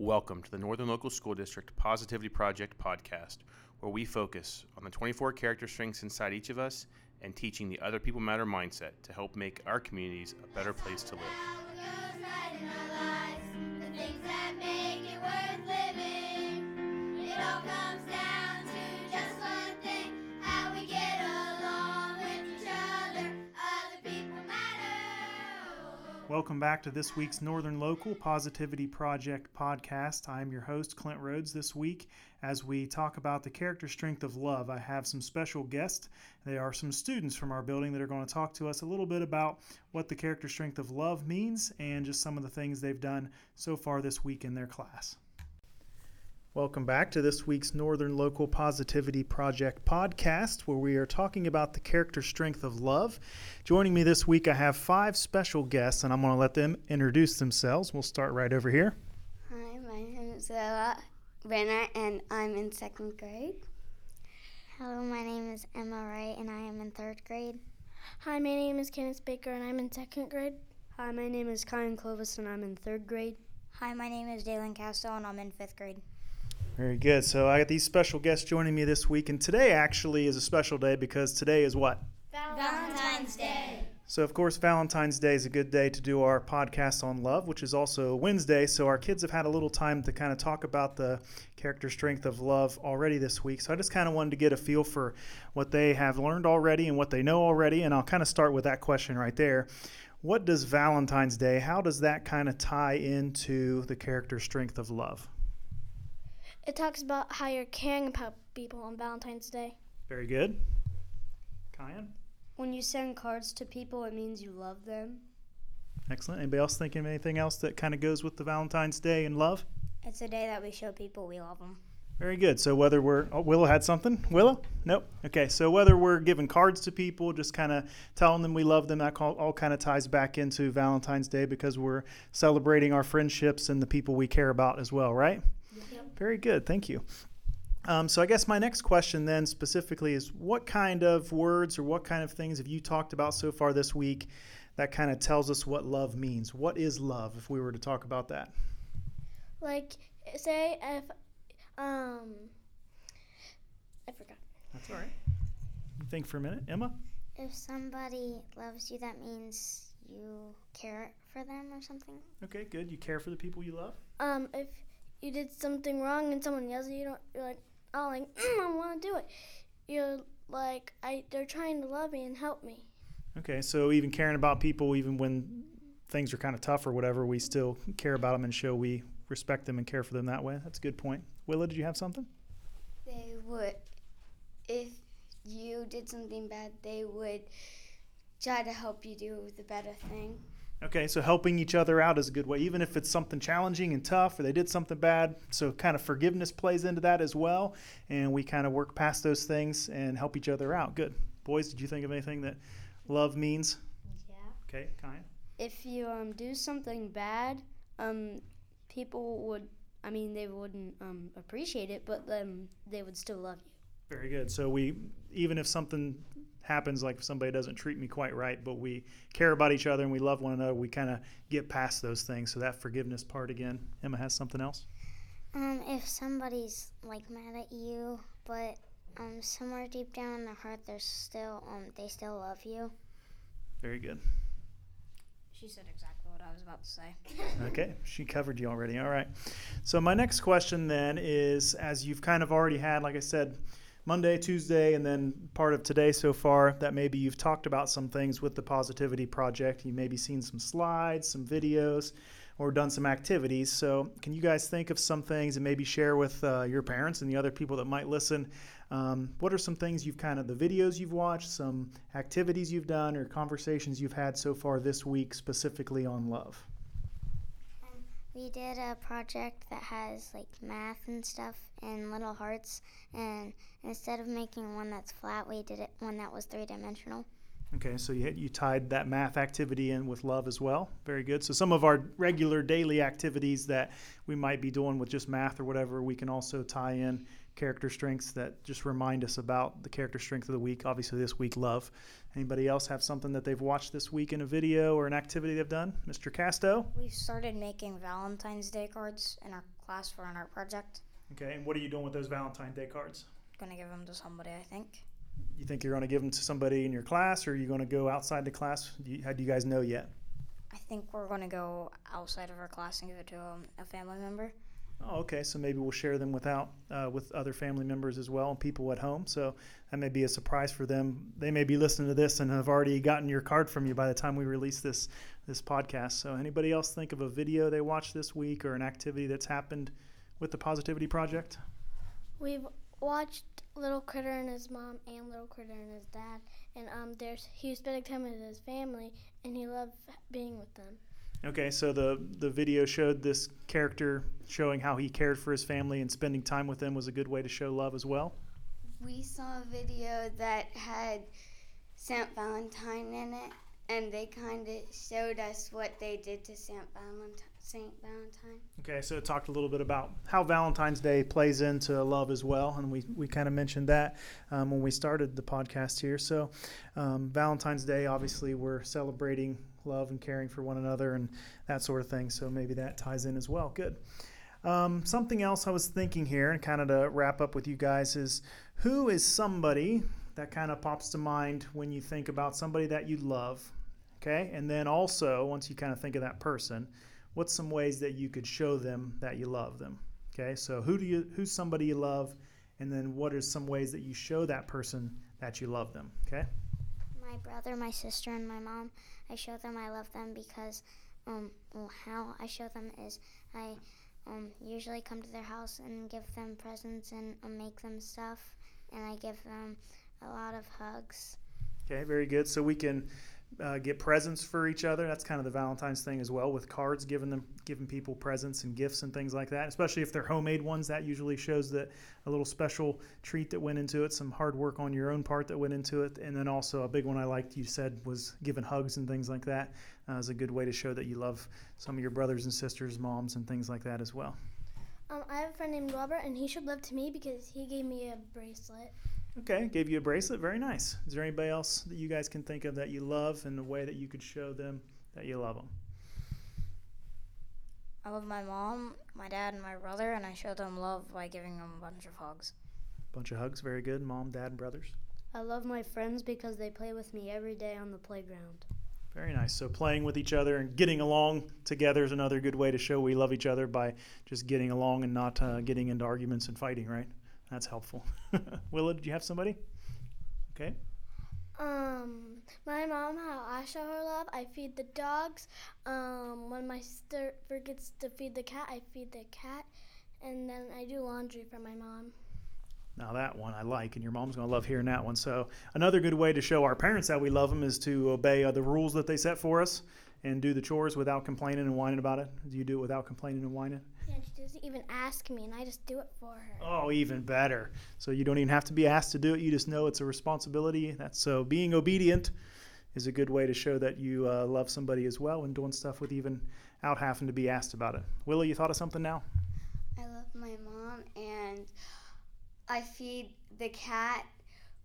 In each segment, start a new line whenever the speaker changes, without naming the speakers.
Welcome to the Northern Local School District Positivity Project podcast, where we focus on the 24 character strengths inside each of us and teaching the other people matter mindset to help make our communities a better place to live.
Welcome back to this week's Northern Local Positivity Project podcast. I'm your host, Clint Rhodes, this week as we talk about the character strength of love. I have some special guests. They are some students from our building that are going to talk to us a little bit about what the character strength of love means and just some of the things they've done so far this week in their class. Welcome back to this week's Northern Local Positivity Project podcast, where we are talking about the character strength of love. Joining me this week, I have five special guests, and I'm going to let them introduce themselves. We'll start right over here.
Hi, my name is Ella Renner, and I'm in second grade.
Hello, my name is Emma Wright, and I am in third grade.
Hi, my name is Kenneth Baker, and I'm in second grade.
Hi, my name is Kyan Clovis, and I'm in third grade.
Hi, my name is Dalen Castell, and I'm in fifth grade.
Very good. So I got these special guests joining me this week, and today actually is a special day because today is what?
Valentine's Day.
So, of course, Valentine's Day is a good day to do our podcast on love, which is also Wednesday. So, our kids have had a little time to kind of talk about the character strength of love already this week. So, I just kind of wanted to get a feel for what they have learned already and what they know already. And I'll kind of start with that question right there. What does Valentine's Day, how does that kind of tie into the character strength of love?
It talks about how you're caring about people on Valentine's Day.
Very good. Kyan?
When you send cards to people, it means you love them.
Excellent. Anybody else thinking of anything else that kind of goes with the Valentine's Day and love?
It's a day that we show people we love them.
Very good. So whether we're oh, Willow had something, Willow? Nope. Okay. So whether we're giving cards to people, just kind of telling them we love them, that all, all kind of ties back into Valentine's Day because we're celebrating our friendships and the people we care about as well, right?
Yep.
Very good. Thank you. Um, so I guess my next question then specifically is what kind of words or what kind of things have you talked about so far this week that kind of tells us what love means? What is love if we were to talk about that?
Like, say if, um, I forgot.
That's all right. Think for a minute. Emma?
If somebody loves you, that means you care for them or something.
Okay, good. You care for the people you love?
Um, if you did something wrong and someone yells at you, you don't, you're like, oh, like, mm, I want to do it. You're like, I, they're trying to love me and help me.
Okay, so even caring about people, even when things are kind of tough or whatever, we still care about them and show we respect them and care for them that way. That's a good point. Willa, did you have something?
They would, if you did something bad, they would try to help you do the better thing.
Okay, so helping each other out is a good way, even if it's something challenging and tough or they did something bad. So, kind of forgiveness plays into that as well. And we kind of work past those things and help each other out. Good. Boys, did you think of anything that love means?
Yeah.
Okay, Kyan.
If you um, do something bad, um, people would, I mean, they wouldn't um, appreciate it, but um, they would still love you.
Very good. So we, even if something happens, like if somebody doesn't treat me quite right, but we care about each other and we love one another, we kind of get past those things. So that forgiveness part again. Emma has something else.
Um, if somebody's like mad at you, but um, somewhere deep down in their heart, they're still um, they still love you.
Very good.
She said exactly what I was about to say.
Okay, she covered you already. All right. So my next question then is, as you've kind of already had, like I said, Monday, Tuesday, and then part of today so far, that maybe you've talked about some things with the Positivity Project. You maybe seen some slides, some videos, or done some activities. So, can you guys think of some things and maybe share with uh, your parents and the other people that might listen? Um, what are some things you've kind of the videos you've watched, some activities you've done, or conversations you've had so far this week specifically on love?
We did a project that has like math and stuff and little hearts, and instead of making one that's flat, we did it one that was three dimensional.
Okay, so you, you tied that math activity in with love as well. Very good. So some of our regular daily activities that we might be doing with just math or whatever, we can also tie in character strengths that just remind us about the character strength of the week. Obviously, this week, love. Anybody else have something that they've watched this week in a video or an activity they've done? Mr. Casto?
We started making Valentine's Day cards in our class for an art project.
Okay, and what are you doing with those Valentine's Day cards?
Gonna give them to somebody, I think.
You think you're going to give them to somebody in your class, or are you going to go outside the class? Do you, how do you guys know yet?
I think we're gonna go outside of our class and give it to um, a family member.
Oh, okay. So maybe we'll share them without uh, with other family members as well and people at home. So that may be a surprise for them. They may be listening to this and have already gotten your card from you by the time we release this this podcast. So anybody else think of a video they watched this week or an activity that's happened with the Positivity Project?
We've watched Little Critter and his mom and Little Critter and his dad, and um, there's he was spending time with his family, and he loved being with them.
Okay, so the the video showed this character showing how he cared for his family and spending time with them was a good way to show love as well.
We saw a video that had Saint Valentine in it, and they kind of showed us what they did to Saint Valentine. Saint Valentine.
Okay, so it talked a little bit about how Valentine's Day plays into love as well, and we, we kind of mentioned that um, when we started the podcast here. So, um, Valentine's Day, obviously, we're celebrating love and caring for one another and that sort of thing. So maybe that ties in as well. Good. Um, something else I was thinking here, and kind of to wrap up with you guys, is who is somebody that kind of pops to mind when you think about somebody that you love? Okay, and then also once you kind of think of that person what's some ways that you could show them that you love them okay so who do you who's somebody you love and then what are some ways that you show that person that you love them okay
My brother, my sister, and my mom, I show them I love them because um, well, how I show them is I um, usually come to their house and give them presents and um, make them stuff, and I give them a lot of hugs.
okay very good so we can uh, get presents for each other. That's kind of the valentine's thing as well with cards giving them giving people presents and gifts and things like that especially if they're homemade ones. That usually shows that a little special treat that went into it some hard work on your own part that went into it. And then also a big one i liked you said was giving hugs and things like that uh, is a good way to show that you love some of your brothers and sisters moms and things like that as well.
Um, I have a friend named Robert, and he should love to me because he gave me a bracelet.
Okay, gave you a bracelet. Very nice. Is there anybody else that you guys can think of that you love and the way that you could show them that you love them?
I love my mom, my dad, and my brother, and I show them love by giving them a bunch of hugs.
Bunch of hugs. Very good. Mom, dad, and brothers.
I love my friends because they play with me every day on the playground.
Very nice. So playing with each other and getting along together is another good way to show we love each other by just getting along and not uh, getting into arguments and fighting. Right? That's helpful. Willow, did you have somebody? Okay.
Um, my mom, how I show her love, I feed the dogs. Um, when my sister forgets to feed the cat, I feed the cat, and then I do laundry for my mom.
Now that one I like, and your mom's gonna love hearing that one. So another good way to show our parents that we love them is to obey uh, the rules that they set for us and do the chores without complaining and whining about it. Do you do it without complaining and whining?
Yeah, she doesn't even ask me, and I just do it for her.
Oh, even better. So you don't even have to be asked to do it. You just know it's a responsibility. That's so being obedient is a good way to show that you uh, love somebody as well and doing stuff with even out having to be asked about it. Willie, you thought of something now?
I love my mom, and I feed the cat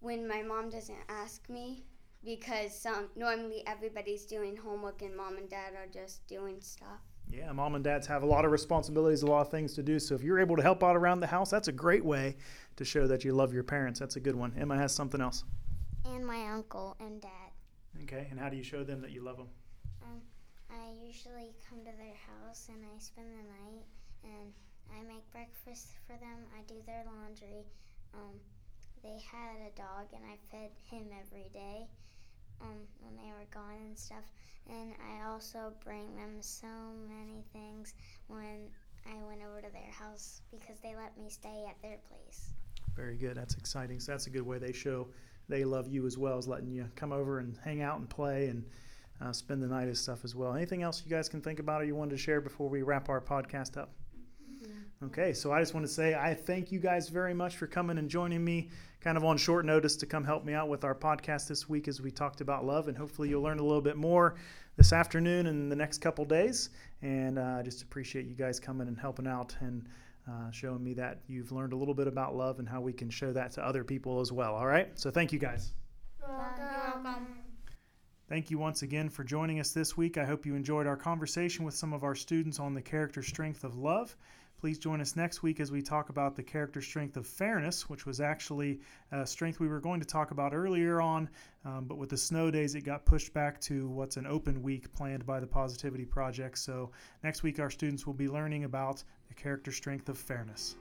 when my mom doesn't ask me because some normally everybody's doing homework and mom and dad are just doing stuff.
Yeah, mom and dads have a lot of responsibilities, a lot of things to do. So if you're able to help out around the house, that's a great way to show that you love your parents. That's a good one. Emma has something else.
And my uncle and dad.
Okay, and how do you show them that you love them?
Um, I usually come to their house and I spend the night and I make breakfast for them. I do their laundry. Um, they had a dog and I fed him every day um, when they were gone and stuff. And I also bring them so many things when I went over to their house because they let me stay at their place.
Very good. That's exciting. So that's a good way they show they love you as well as letting you come over and hang out and play and uh, spend the night and stuff as well. Anything else you guys can think about or you wanted to share before we wrap our podcast up? Okay, so I just want to say I thank you guys very much for coming and joining me kind of on short notice to come help me out with our podcast this week as we talked about love. And hopefully you'll learn a little bit more this afternoon and the next couple days. And uh, I uh, just appreciate you guys coming and helping out and uh, showing me that you've learned a little bit about love and how we can show that to other people as well. All right, so thank you guys.
welcome.
Thank you once again for joining us this week. I hope you enjoyed our conversation with some of our students on the character strength of love. Please join us next week as we talk about the character strength of fairness, which was actually a strength we were going to talk about earlier on, um, but with the snow days, it got pushed back to what's an open week planned by the Positivity Project. So next week, our students will be learning about the character strength of fairness.